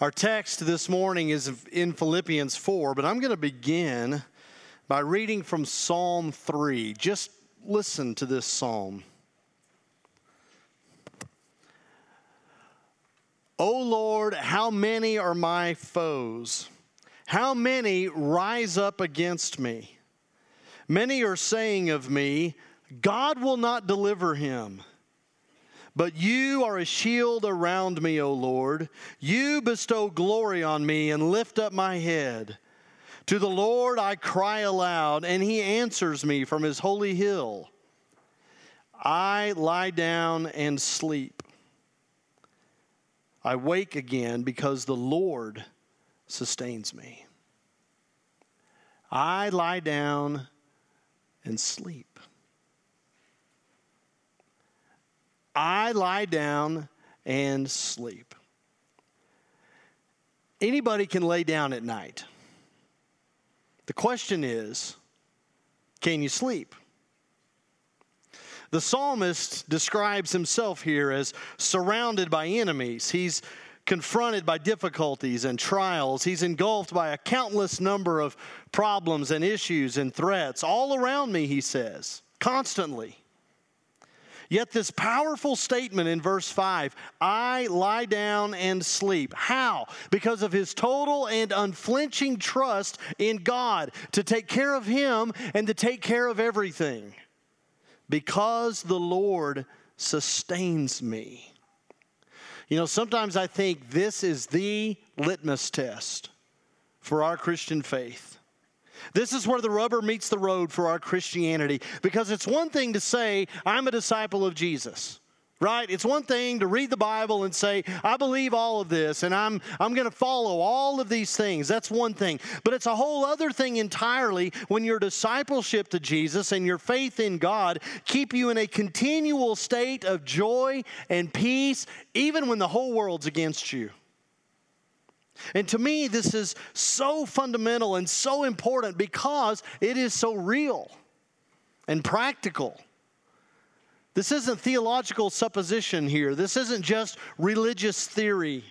Our text this morning is in Philippians 4, but I'm going to begin by reading from Psalm 3. Just listen to this psalm. O Lord, how many are my foes? How many rise up against me? Many are saying of me, God will not deliver him. But you are a shield around me, O Lord. You bestow glory on me and lift up my head. To the Lord I cry aloud, and he answers me from his holy hill. I lie down and sleep. I wake again because the Lord sustains me. I lie down and sleep. I lie down and sleep. Anybody can lay down at night. The question is can you sleep? The psalmist describes himself here as surrounded by enemies. He's confronted by difficulties and trials. He's engulfed by a countless number of problems and issues and threats all around me, he says, constantly. Yet, this powerful statement in verse 5 I lie down and sleep. How? Because of his total and unflinching trust in God to take care of him and to take care of everything. Because the Lord sustains me. You know, sometimes I think this is the litmus test for our Christian faith. This is where the rubber meets the road for our Christianity because it's one thing to say, I'm a disciple of Jesus. Right? It's one thing to read the Bible and say, I believe all of this and I'm, I'm going to follow all of these things. That's one thing. But it's a whole other thing entirely when your discipleship to Jesus and your faith in God keep you in a continual state of joy and peace, even when the whole world's against you. And to me, this is so fundamental and so important because it is so real and practical. This isn't theological supposition here. This isn't just religious theory.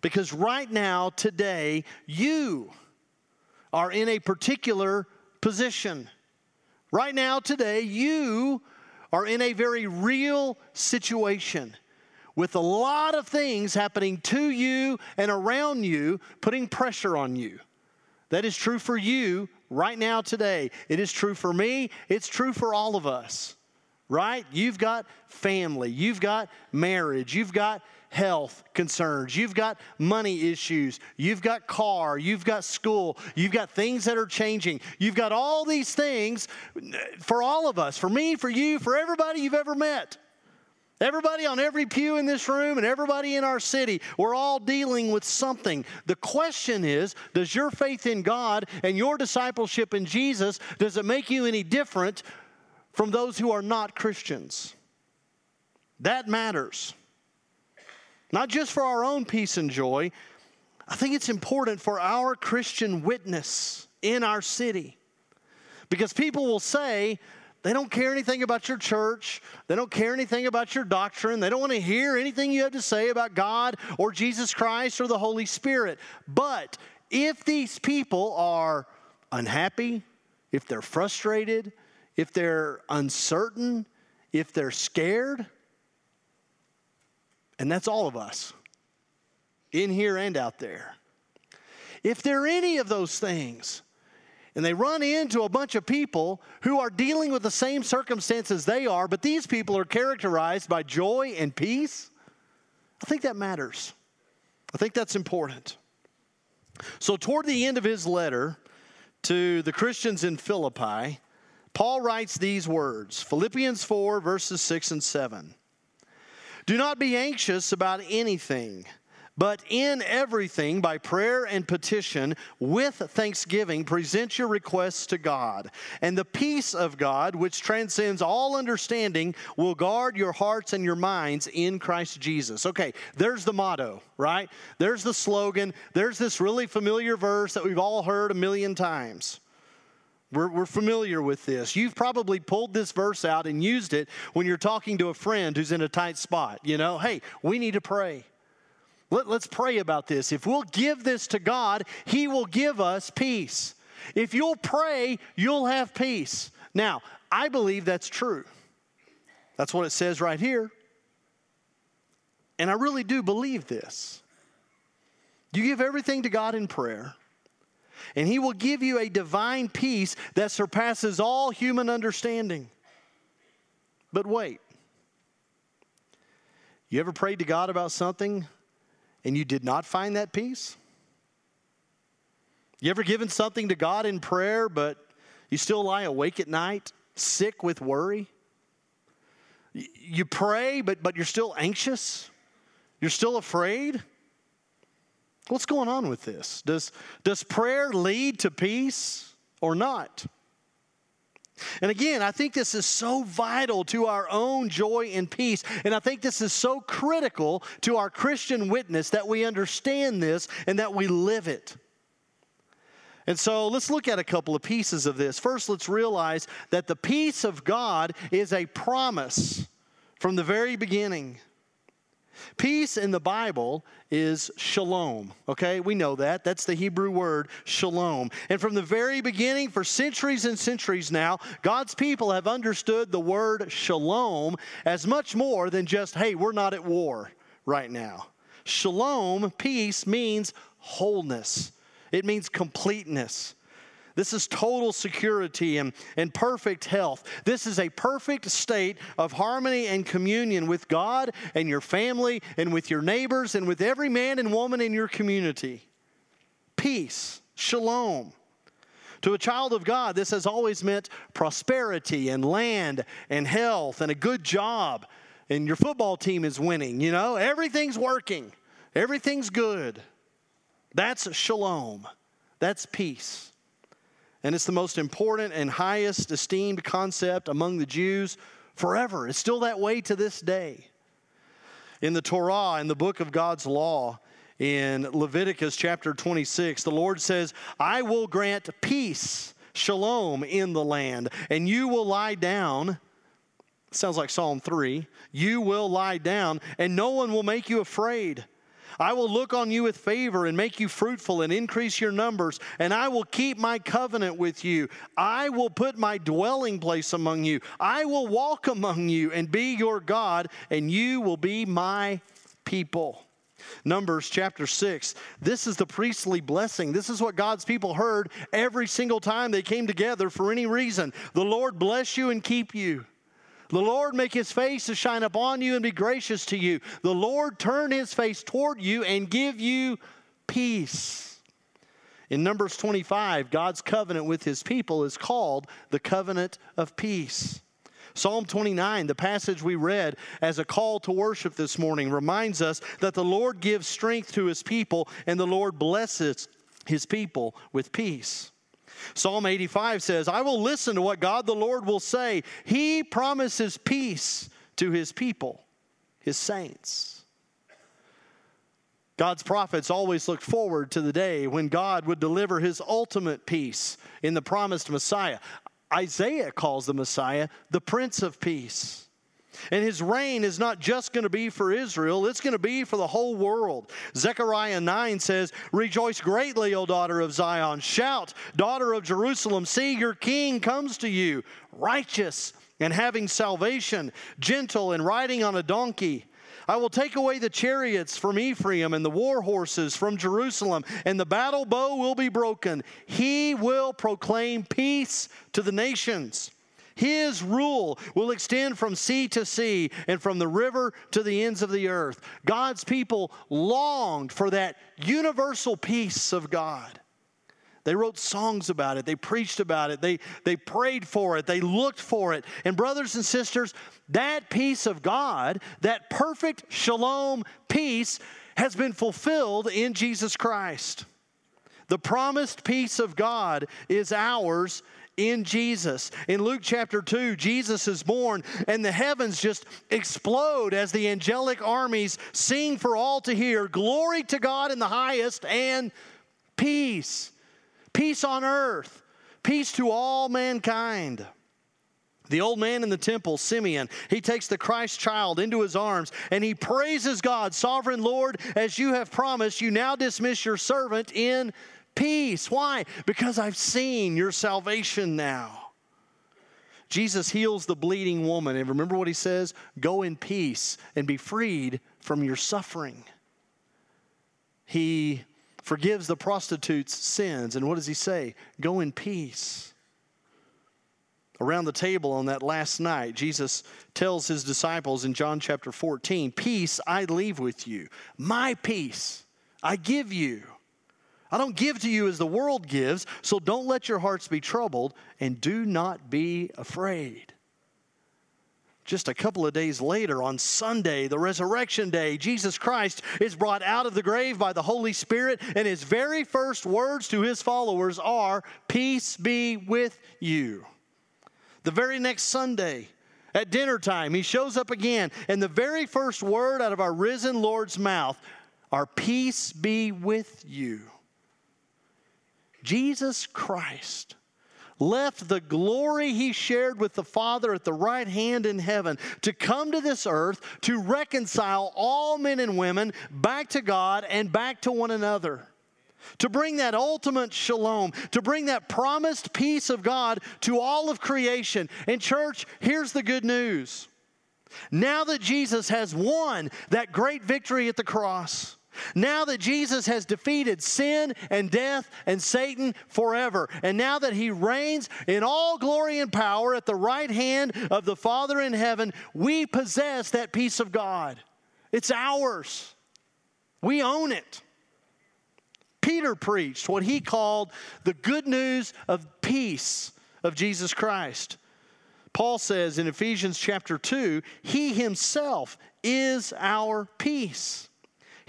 Because right now, today, you are in a particular position. Right now, today, you are in a very real situation with a lot of things happening to you and around you, putting pressure on you. That is true for you right now, today. It is true for me. It's true for all of us, right? You've got family, you've got marriage, you've got health concerns, you've got money issues, you've got car, you've got school, you've got things that are changing. You've got all these things for all of us, for me, for you, for everybody you've ever met. Everybody on every pew in this room and everybody in our city, we're all dealing with something. The question is, does your faith in God and your discipleship in Jesus, does it make you any different from those who are not Christians? That matters. Not just for our own peace and joy, I think it's important for our Christian witness in our city. Because people will say, they don't care anything about your church. They don't care anything about your doctrine. They don't want to hear anything you have to say about God or Jesus Christ or the Holy Spirit. But if these people are unhappy, if they're frustrated, if they're uncertain, if they're scared, and that's all of us, in here and out there. If they're any of those things, and they run into a bunch of people who are dealing with the same circumstances they are, but these people are characterized by joy and peace. I think that matters. I think that's important. So, toward the end of his letter to the Christians in Philippi, Paul writes these words Philippians 4, verses 6 and 7. Do not be anxious about anything but in everything, by prayer and petition, with thanksgiving, present your requests to God. And the peace of God, which transcends all understanding, will guard your hearts and your minds in Christ Jesus. Okay, there's the motto, right? There's the slogan. There's this really familiar verse that we've all heard a million times. We're, we're, familiar with this. You've probably pulled this verse out and used it when you're talking to a friend who's in a tight spot. You know, hey, we need to pray. Let, us pray about this. If we'll give this to God, He will give us peace. If you'll pray, you'll have peace. Now, I believe that's true. That's what it says right here. And I really do believe this. You give everything to God in prayer, and He will give you a divine peace that surpasses all human understanding. But wait. You ever prayed to God about something and you did not find that peace? You ever given something to God in prayer, but you still lie awake at night, sick with worry? You pray, but, but you're still anxious? You're still afraid? What's going on with this? Does, does prayer lead to peace or not? And again, I think this is so vital to our own joy and peace. And I think this is so critical to our Christian witness that we understand this and that we live it. And so let's look at a couple of pieces of this. First, let's realize that the peace of God is a promise from the very beginning. Peace in the Bible is shalom. Okay, we know that. That's the Hebrew word shalom. And from the very beginning, for centuries and centuries now, God's people have understood the word shalom as much more than just, hey, we're not at war right now. Shalom, peace, means wholeness, it means completeness. This is total security and, and perfect health. This is a perfect state of harmony and communion with God and your family and with your neighbors and with every man and woman in your community. Peace, shalom. To a child of God, this has always meant prosperity and land and health and a good job. And your football team is winning, you know, everything's working, everything's good. That's shalom, that's peace. And it's the most important and highest esteemed concept among the Jews forever. It's still that way to this day. In the Torah, in the book of God's law, in Leviticus chapter 26, the Lord says, I will grant peace, shalom, in the land, and you will lie down. Sounds like Psalm 3. You will lie down, and no one will make you afraid. I will look on you with favor and make you fruitful and increase your numbers, and I will keep my covenant with you. I will put my dwelling place among you. I will walk among you and be your God, and you will be my people. Numbers chapter 6. This is the priestly blessing. This is what God's people heard every single time they came together for any reason. The Lord bless you and keep you. The Lord make his face to shine upon you and be gracious to you. The Lord turn his face toward you and give you peace. In Numbers 25, God's covenant with his people is called the covenant of peace. Psalm 29, the passage we read as a call to worship this morning, reminds us that the Lord gives strength to his people and the Lord blesses his people with peace. Psalm 85 says, I will listen to what God the Lord will say. He promises peace to his people, his saints. God's prophets always looked forward to the day when God would deliver his ultimate peace in the promised Messiah. Isaiah calls the Messiah the Prince of Peace. And his reign is not just going to be for Israel, it's going to be for the whole world. Zechariah 9 says, Rejoice greatly, O daughter of Zion. Shout, daughter of Jerusalem. See, your king comes to you, righteous and having salvation, gentle and riding on a donkey. I will take away the chariots from Ephraim and the war horses from Jerusalem, and the battle bow will be broken. He will proclaim peace to the nations. His rule will extend from sea to sea and from the river to the ends of the earth. God's people longed for that universal peace of God. They wrote songs about it. They preached about it. They, they prayed for it. They looked for it. And, brothers and sisters, that peace of God, that perfect shalom peace, has been fulfilled in Jesus Christ. The promised peace of God is ours in Jesus. In Luke chapter 2, Jesus is born, and the heavens just explode as the angelic armies sing for all to hear Glory to God in the highest, and peace. Peace on earth, peace to all mankind. The old man in the temple, Simeon, he takes the Christ child into his arms and he praises God, Sovereign Lord, as you have promised, you now dismiss your servant in peace. Why? Because I've seen your salvation now. Jesus heals the bleeding woman. And remember what he says? Go in peace and be freed from your suffering. He forgives the prostitute's sins. And what does he say? Go in peace around the table on that last night, Jesus tells his disciples in John chapter 14, Peace I leave with you, my peace I give you. I don't give to you as the world gives, so don't let your hearts be troubled and do not be afraid. Just a couple of days later, on Sunday, the resurrection day, Jesus Christ is brought out of the grave by the Holy Spirit, and his very first words to his followers are, Peace be with you. The very next Sunday, at dinner time, he shows up again, and the very first word out of our risen Lord's mouth are peace be with you. Jesus Christ left the glory he shared with the Father at the right hand in heaven to come to this earth to reconcile all men and women back to God and back to one another to bring that ultimate shalom, to bring that promised peace of God to all of creation. And, church, here's the good news. Now that Jesus has won that great victory at the cross, now that Jesus has defeated sin and death and Satan forever, and now that he reigns in all glory and power at the right hand of the Father in heaven, we possess that peace of God. It's ours, we own it. Peter preached what he called the good news of peace of Jesus Christ. Paul says in Ephesians chapter 2, He Himself is our peace.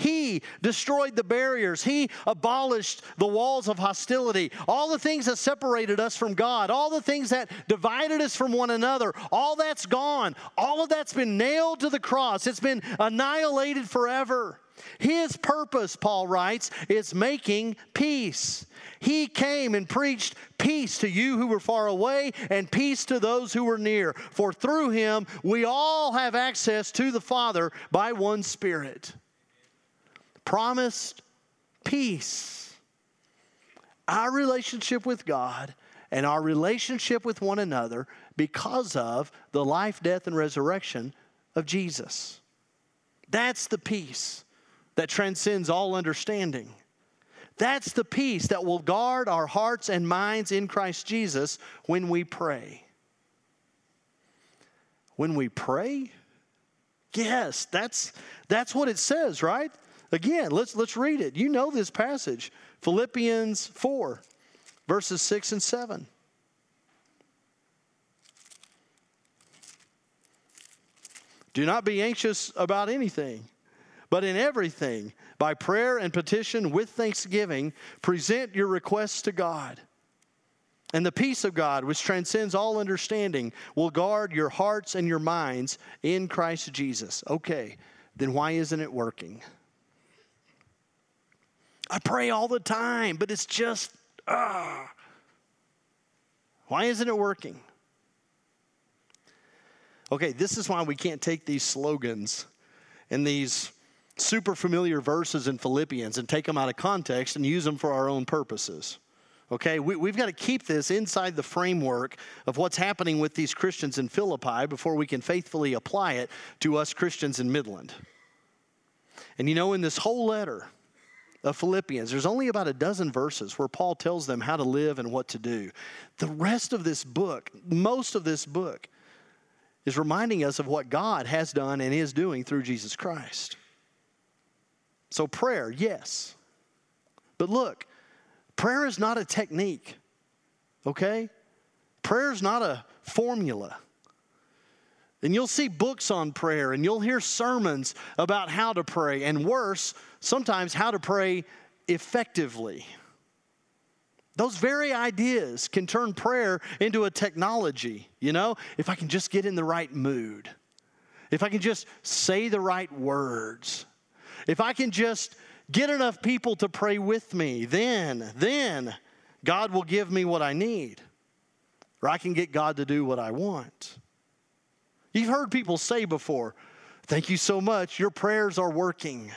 He destroyed the barriers. He abolished the walls of hostility. All the things that separated us from God, all the things that divided us from one another, all that's gone. All of that's been nailed to the cross. It's been annihilated forever. His purpose, Paul writes, is making peace. He came and preached peace to you who were far away and peace to those who were near. For through him we all have access to the Father by one Spirit. Promised peace. Our relationship with God and our relationship with one another because of the life, death, and resurrection of Jesus. That's the peace that transcends all understanding. That's the peace that will guard our hearts and minds in Christ Jesus when we pray. When we pray? Yes, that's, that's what it says, right? Again, let's, let's read it. You know this passage Philippians 4, verses 6 and 7. Do not be anxious about anything but in everything, by prayer and petition with thanksgiving, present your requests to God. And the peace of God, which transcends all understanding, will guard your hearts and your minds in Christ Jesus. Okay, then why isn't it working? I pray all the time, but it's just, ah. Why isn't it working? Okay, this is why we can't take these slogans and these super familiar verses in Philippians and take them out of context and use them for our own purposes. Okay, we, have got to keep this inside the framework of what's happening with these Christians in Philippi before we can faithfully apply it to us Christians in Midland. And you know, in this whole letter of Philippians, there's only about a dozen verses where Paul tells them how to live and what to do. The rest of this book, most of this book, is reminding us of what God has done and is doing through Jesus Christ. So, prayer, yes. But look, prayer is not a technique, okay? Prayer is not a formula. And you'll see books on prayer and you'll hear sermons about how to pray, and worse, sometimes how to pray effectively. Those very ideas can turn prayer into a technology, you know? If I can just get in the right mood, if I can just say the right words, if I can just get enough people to pray with me, then, then God will give me what I need. or I can get God to do what I want. You've heard people say before, Thank you so much, your prayers are working.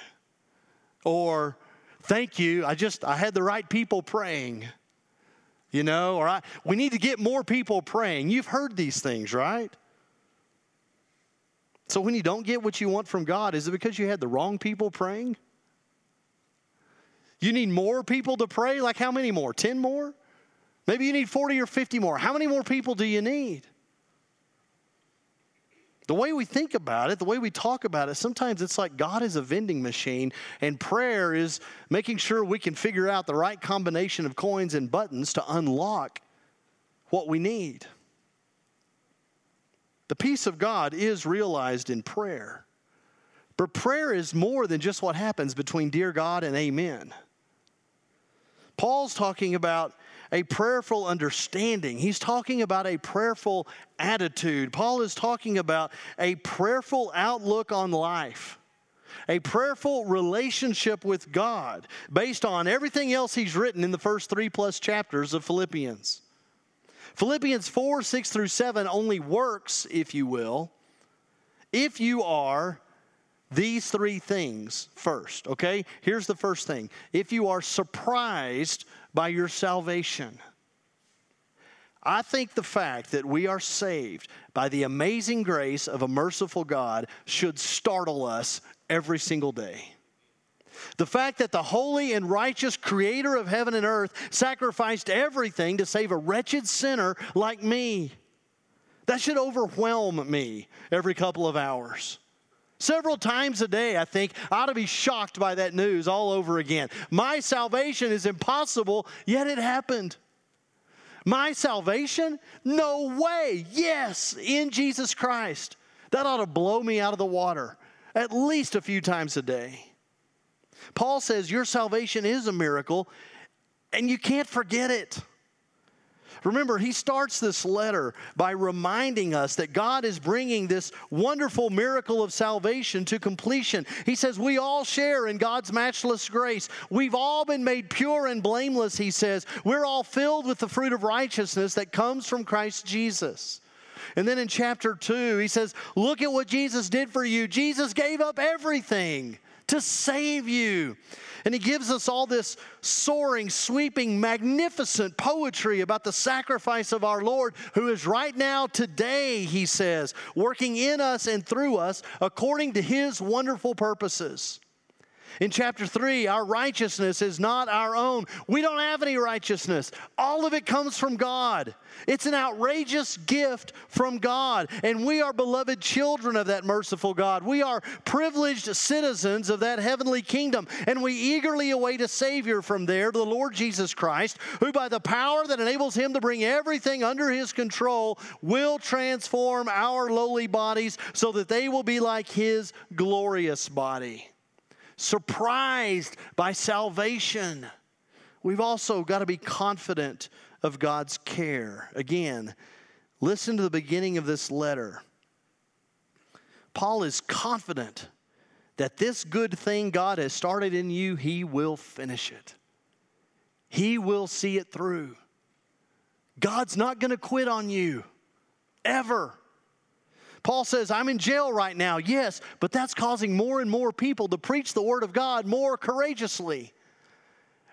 Or, Thank you, I just, I had the right people praying. You know, or I, we need to get more people praying. You've heard these things, right? So when you don't get what you want from God, is it because you had the wrong people praying? You need more people to pray? Like how many more? 10 more? Maybe you need 40 or 50 more. How many more people do you need? The way we think about it, the way we talk about it, sometimes it's like God is a vending machine and prayer is making sure we can figure out the right combination of coins and buttons to unlock what we need. The peace of God is realized in prayer. But prayer is more than just what happens between dear God and amen. Paul's talking about a prayerful understanding. He's talking about a prayerful attitude. Paul is talking about a prayerful outlook on life, a prayerful relationship with God based on everything else he's written in the first three plus chapters of Philippians. Philippians 4, 6 through 7 only works, if you will, if you are these three things first, okay? Here's the first thing. If you are surprised by your salvation, I think the fact that we are saved by the amazing grace of a merciful God should startle us every single day. The fact that the holy and righteous creator of heaven and earth sacrificed everything to save a wretched sinner like me, that should overwhelm me every couple of hours. Several times a day, I think, I ought to be shocked by that news all over again. My salvation is impossible, yet it happened. My salvation? No way. Yes, in Jesus Christ. That ought to blow me out of the water at least a few times a day. Paul says your salvation is a miracle, and you can't forget it. Remember, he starts this letter by reminding us that God is bringing this wonderful miracle of salvation to completion. He says, We all share in God's matchless grace. We've all been made pure and blameless, he says. We're all filled with the fruit of righteousness that comes from Christ Jesus. And then in chapter 2, he says, Look at what Jesus did for you. Jesus gave up everything to save you. And he gives us all this soaring, sweeping, magnificent poetry about the sacrifice of our Lord, who is right now, today, he says, working in us and through us according to his wonderful purposes. In chapter 3, our righteousness is not our own. We don't have any righteousness. All of it comes from God. It's an outrageous gift from God, and we are beloved children of that merciful God. We are privileged citizens of that heavenly kingdom, and we eagerly await a Savior from there, the Lord Jesus Christ, who by the power that enables him to bring everything under his control will transform our lowly bodies so that they will be like his glorious body surprised by salvation. We've also got to be confident of God's care. Again, listen to the beginning of this letter. Paul is confident that this good thing God has started in you, he will finish it. He will see it through. God's not going to quit on you, ever. Paul says, I'm in jail right now, yes, but that's causing more and more people to preach the Word of God more courageously.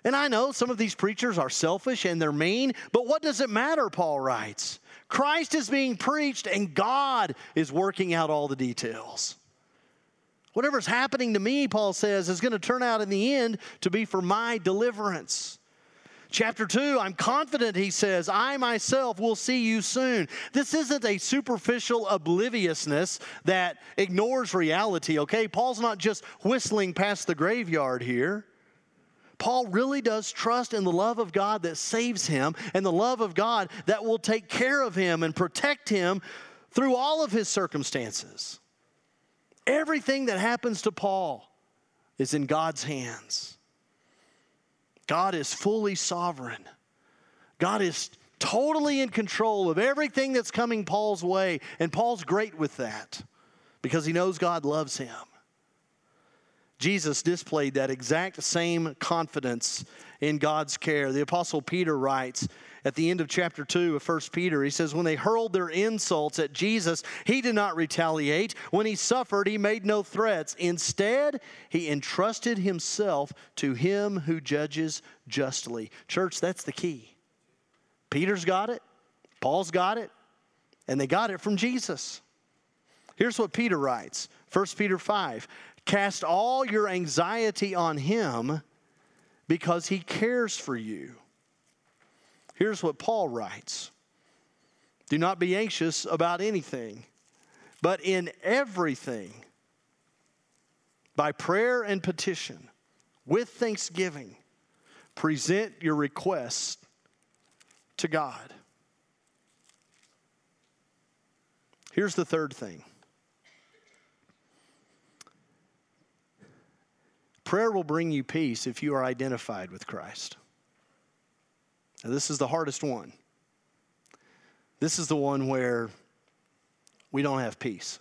And I know some of these preachers are selfish and they're mean, but what does it matter, Paul writes? Christ is being preached and God is working out all the details. Whatever's happening to me, Paul says, is going to turn out in the end to be for my deliverance. Chapter 2, I'm confident, he says, I myself will see you soon. This isn't a superficial obliviousness that ignores reality, okay? Paul's not just whistling past the graveyard here. Paul really does trust in the love of God that saves him and the love of God that will take care of him and protect him through all of his circumstances. Everything that happens to Paul is in God's hands. God is fully sovereign. God is totally in control of everything that's coming Paul's way, and Paul's great with that because he knows God loves him. Jesus displayed that exact same confidence in God's care. The Apostle Peter writes at the end of chapter 2 of 1 Peter, he says, When they hurled their insults at Jesus, he did not retaliate. When he suffered, he made no threats. Instead, he entrusted himself to him who judges justly. Church, that's the key. Peter's got it, Paul's got it, and they got it from Jesus. Here's what Peter writes 1 Peter 5 Cast all your anxiety on him because he cares for you. Here's what Paul writes Do not be anxious about anything, but in everything, by prayer and petition, with thanksgiving, present your requests to God. Here's the third thing Prayer will bring you peace if you are identified with Christ. Now, this is the hardest one. This is the one where we don't have peace.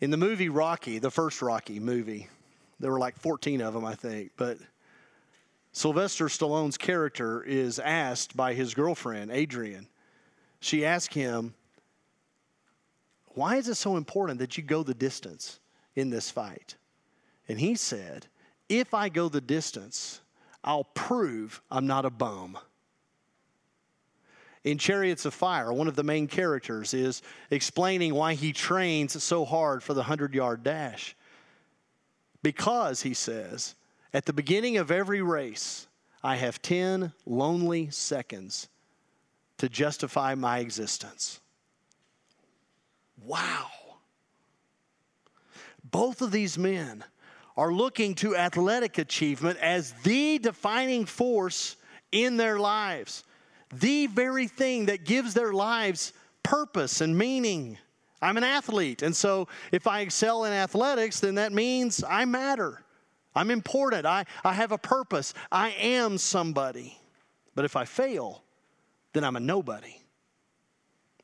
In the movie Rocky, the first Rocky movie, there were like 14 of them, I think, but Sylvester Stallone's character is asked by his girlfriend, Adrian. She asked him, Why is it so important that you go the distance in this fight? And he said, If I go the distance, I'll prove I'm not a bum. In Chariots of Fire, one of the main characters is explaining why he trains so hard for the 100 yard dash. Because, he says, at the beginning of every race, I have 10 lonely seconds to justify my existence. Wow. Both of these men are looking to athletic achievement as the defining force in their lives, the very thing that gives their lives purpose and meaning. I'm an athlete, and so if I excel in athletics, then that means I matter. I'm important. I, I have a purpose. I am somebody. But if I fail, then I'm a nobody.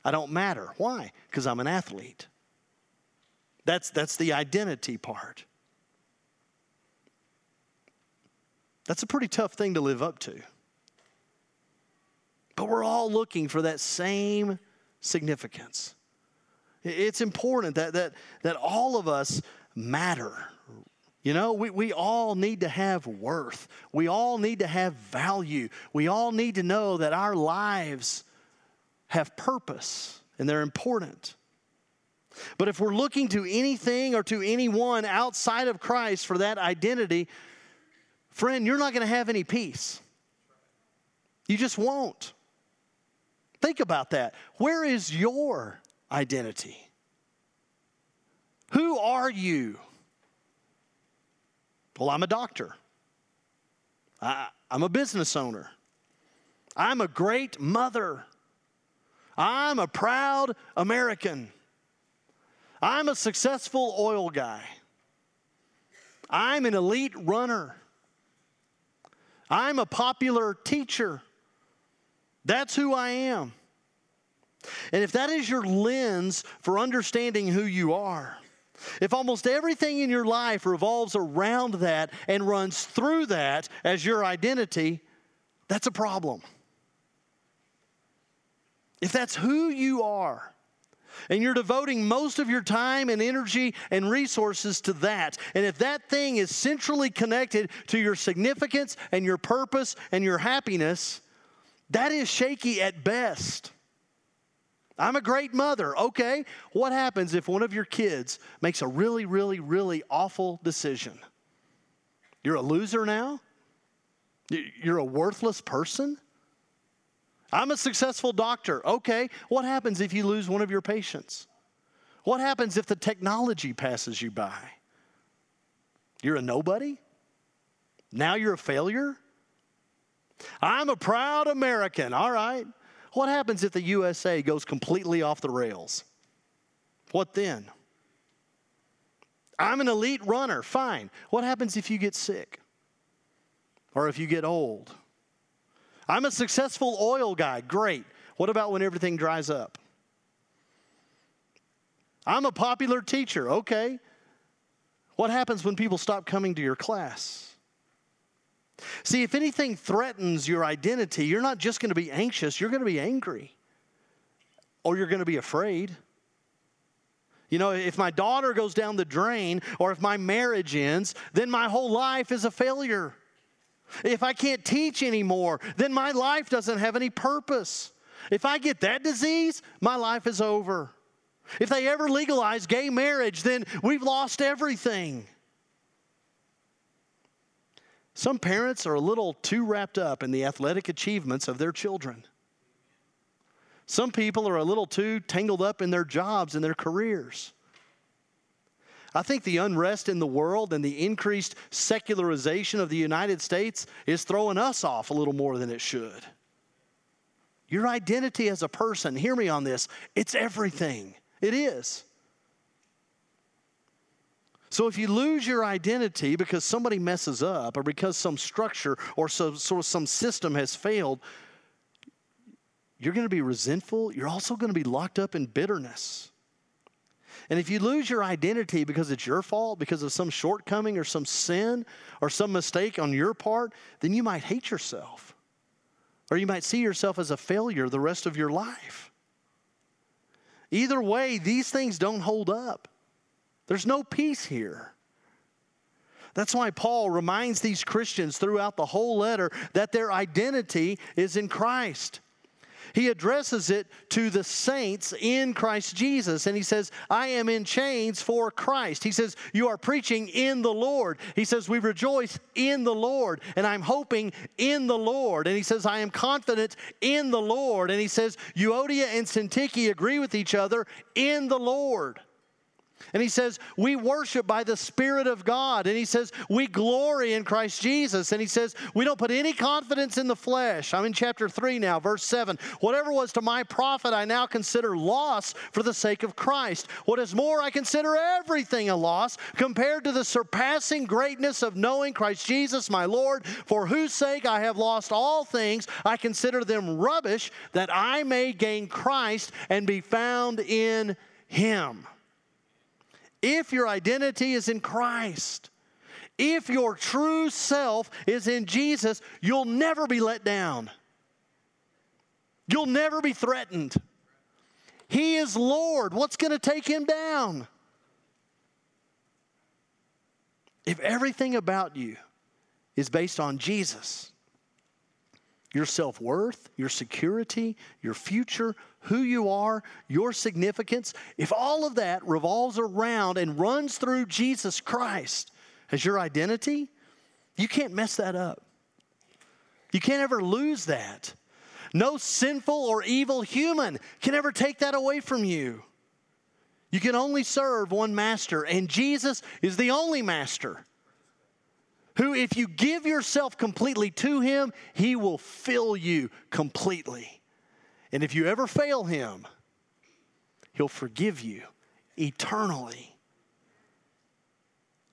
I don't matter. Why? Because I'm an athlete. That's, that's the identity part. That's a pretty tough thing to live up to. But we're all looking for that same significance. It's important that, that, that all of us matter. You know, we, we all need to have worth. We all need to have value. We all need to know that our lives have purpose and they're important. But if we're looking to anything or to anyone outside of Christ for that identity, friend, you're not going to have any peace. You just won't. Think about that. Where is your identity? Who are you? Well, I'm a doctor. I, am a business owner. I'm a great mother. I'm a proud American. I'm a successful oil guy. I'm an elite runner. I'm a popular teacher. That's who I am. And if that is your lens for understanding who you are, if almost everything in your life revolves around that and runs through that as your identity, that's a problem. If that's who you are, and you're devoting most of your time and energy and resources to that. And if that thing is centrally connected to your significance and your purpose and your happiness, that is shaky at best. I'm a great mother. Okay, what happens if one of your kids makes a really, really, really awful decision? You're a loser now? You're a worthless person? I'm a successful doctor. Okay, what happens if you lose one of your patients? What happens if the technology passes you by? You're a nobody? Now you're a failure? I'm a proud American. All right. What happens if the USA goes completely off the rails? What then? I'm an elite runner. Fine. What happens if you get sick? Or if you get old? I'm a successful oil guy. Great. What about when everything dries up? I'm a popular teacher. Okay. What happens when people stop coming to your class? See, if anything threatens your identity, you're not just going to be anxious, you're going to be angry. Or you're going to be afraid. You know, if my daughter goes down the drain or if my marriage ends, then my whole life is a failure. If I can't teach anymore, then my life doesn't have any purpose. If I get that disease, my life is over. If they ever legalize gay marriage, then we've lost everything. Some parents are a little too wrapped up in the athletic achievements of their children. Some people are a little too tangled up in their jobs and their careers. I think the unrest in the world and the increased secularization of the United States is throwing us off a little more than it should. Your identity as a person, hear me on this, it's everything. It is. So if you lose your identity because somebody messes up or because some structure or some, some system has failed, you're going to be resentful. You're also going to be locked up in bitterness. And if you lose your identity because it's your fault, because of some shortcoming or some sin or some mistake on your part, then you might hate yourself. Or you might see yourself as a failure the rest of your life. Either way, these things don't hold up. There's no peace here. That's why Paul reminds these Christians throughout the whole letter that their identity is in Christ he addresses it to the saints in Christ Jesus. And he says, I am in chains for Christ. He says, You are preaching in the Lord. He says, We rejoice in the Lord. And I'm hoping in the Lord. And he says, I am confident in the Lord. And he says, Euodia and Syntyche agree with each other in the Lord. And he says, We worship by the Spirit of God. And he says, We glory in Christ Jesus. And he says, We don't put any confidence in the flesh. I'm in chapter 3 now, verse 7. Whatever was to my profit, I now consider loss for the sake of Christ. What is more, I consider everything a loss compared to the surpassing greatness of knowing Christ Jesus, my Lord, for whose sake I have lost all things. I consider them rubbish that I may gain Christ and be found in him. If your identity is in Christ, if your true self is in Jesus, you'll never be let down. You'll never be threatened. He is Lord. What's going to take him down? If everything about you is based on Jesus, your self worth, your security, your future, who you are, your significance, if all of that revolves around and runs through Jesus Christ as your identity, you can't mess that up. You can't ever lose that. No sinful or evil human can ever take that away from you. You can only serve one master, and Jesus is the only master who, if you give yourself completely to him, he will fill you completely. And if you ever fail him, he'll forgive you eternally.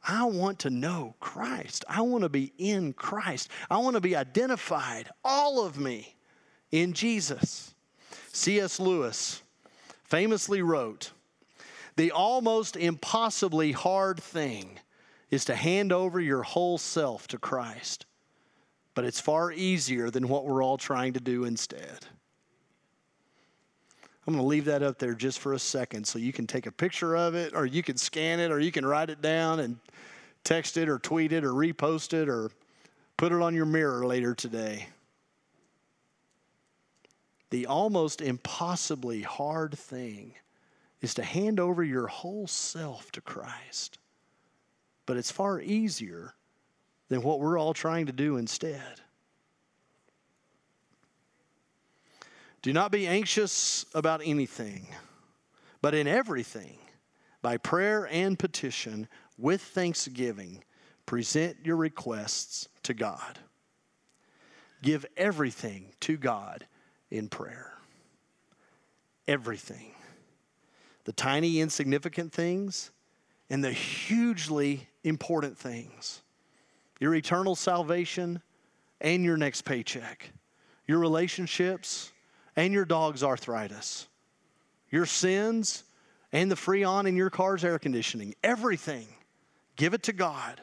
I want to know Christ. I want to be in Christ. I want to be identified, all of me, in Jesus. C.S. Lewis famously wrote The almost impossibly hard thing is to hand over your whole self to Christ, but it's far easier than what we're all trying to do instead. I'm going to leave that up there just for a second so you can take a picture of it, or you can scan it, or you can write it down and text it, or tweet it, or repost it, or put it on your mirror later today. The almost impossibly hard thing is to hand over your whole self to Christ. But it's far easier than what we're all trying to do instead. Do not be anxious about anything, but in everything, by prayer and petition, with thanksgiving, present your requests to God. Give everything to God in prayer. Everything. The tiny, insignificant things and the hugely important things. Your eternal salvation and your next paycheck. Your relationships and your dog's arthritis, your sins and the freon in your car's air conditioning, everything. Give it to God.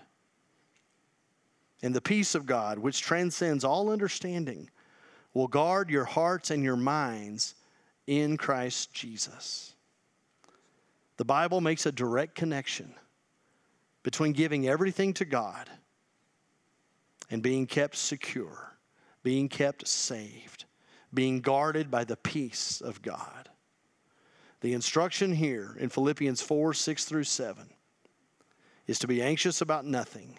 And the peace of God, which transcends all understanding, will guard your hearts and your minds in Christ Jesus. The Bible makes a direct connection between giving everything to God and being kept secure, being kept saved, being guarded by the peace of God. The instruction here in Philippians 4 6 through 7 is to be anxious about nothing.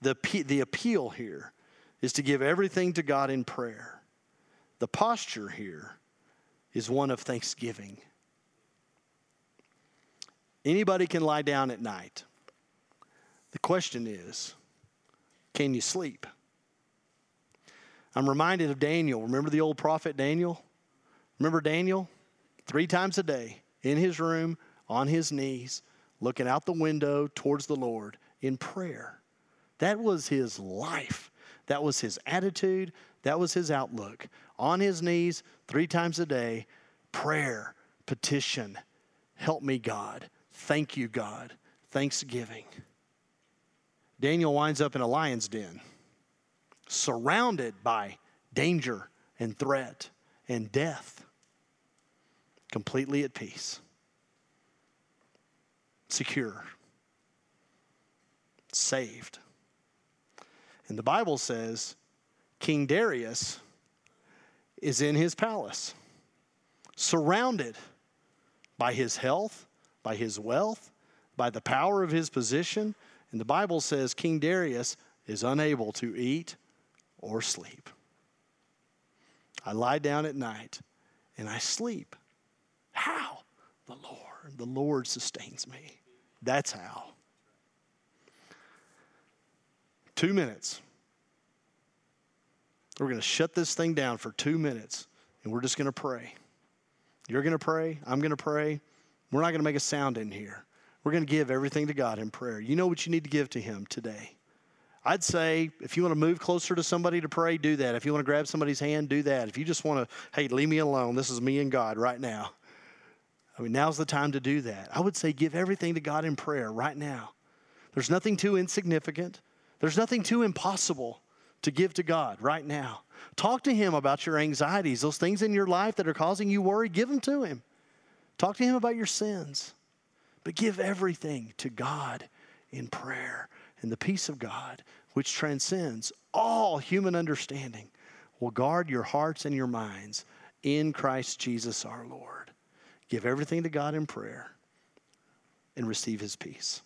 The, the appeal here is to give everything to God in prayer. The posture here is one of thanksgiving. Anybody can lie down at night. The question is, can you sleep? I'm reminded of Daniel. Remember the old prophet Daniel? Remember Daniel? Three times a day in his room, on his knees, looking out the window towards the Lord in prayer. That was his life. That was his attitude. That was his outlook. On his knees, three times a day, prayer, petition, help me, God. Thank you, God. Thanksgiving. Daniel winds up in a lion's den, surrounded by danger and threat and death, completely at peace, secure, saved. And the Bible says King Darius is in his palace, surrounded by his health, by his wealth, by the power of his position. And the Bible says King Darius is unable to eat or sleep. I lie down at night and I sleep. How? The Lord. The Lord sustains me. That's how. Two minutes. We're going to shut this thing down for two minutes and we're just going to pray. You're going to pray. I'm going to pray. We're not going to make a sound in here. We're going to give everything to God in prayer. You know what you need to give to Him today. I'd say if you want to move closer to somebody to pray, do that. If you want to grab somebody's hand, do that. If you just want to, hey, leave me alone. This is me and God right now. I mean, now's the time to do that. I would say give everything to God in prayer right now. There's nothing too insignificant, there's nothing too impossible to give to God right now. Talk to Him about your anxieties, those things in your life that are causing you worry, give them to Him. Talk to Him about your sins. But give everything to God in prayer. And the peace of God, which transcends all human understanding, will guard your hearts and your minds in Christ Jesus our Lord. Give everything to God in prayer and receive His peace.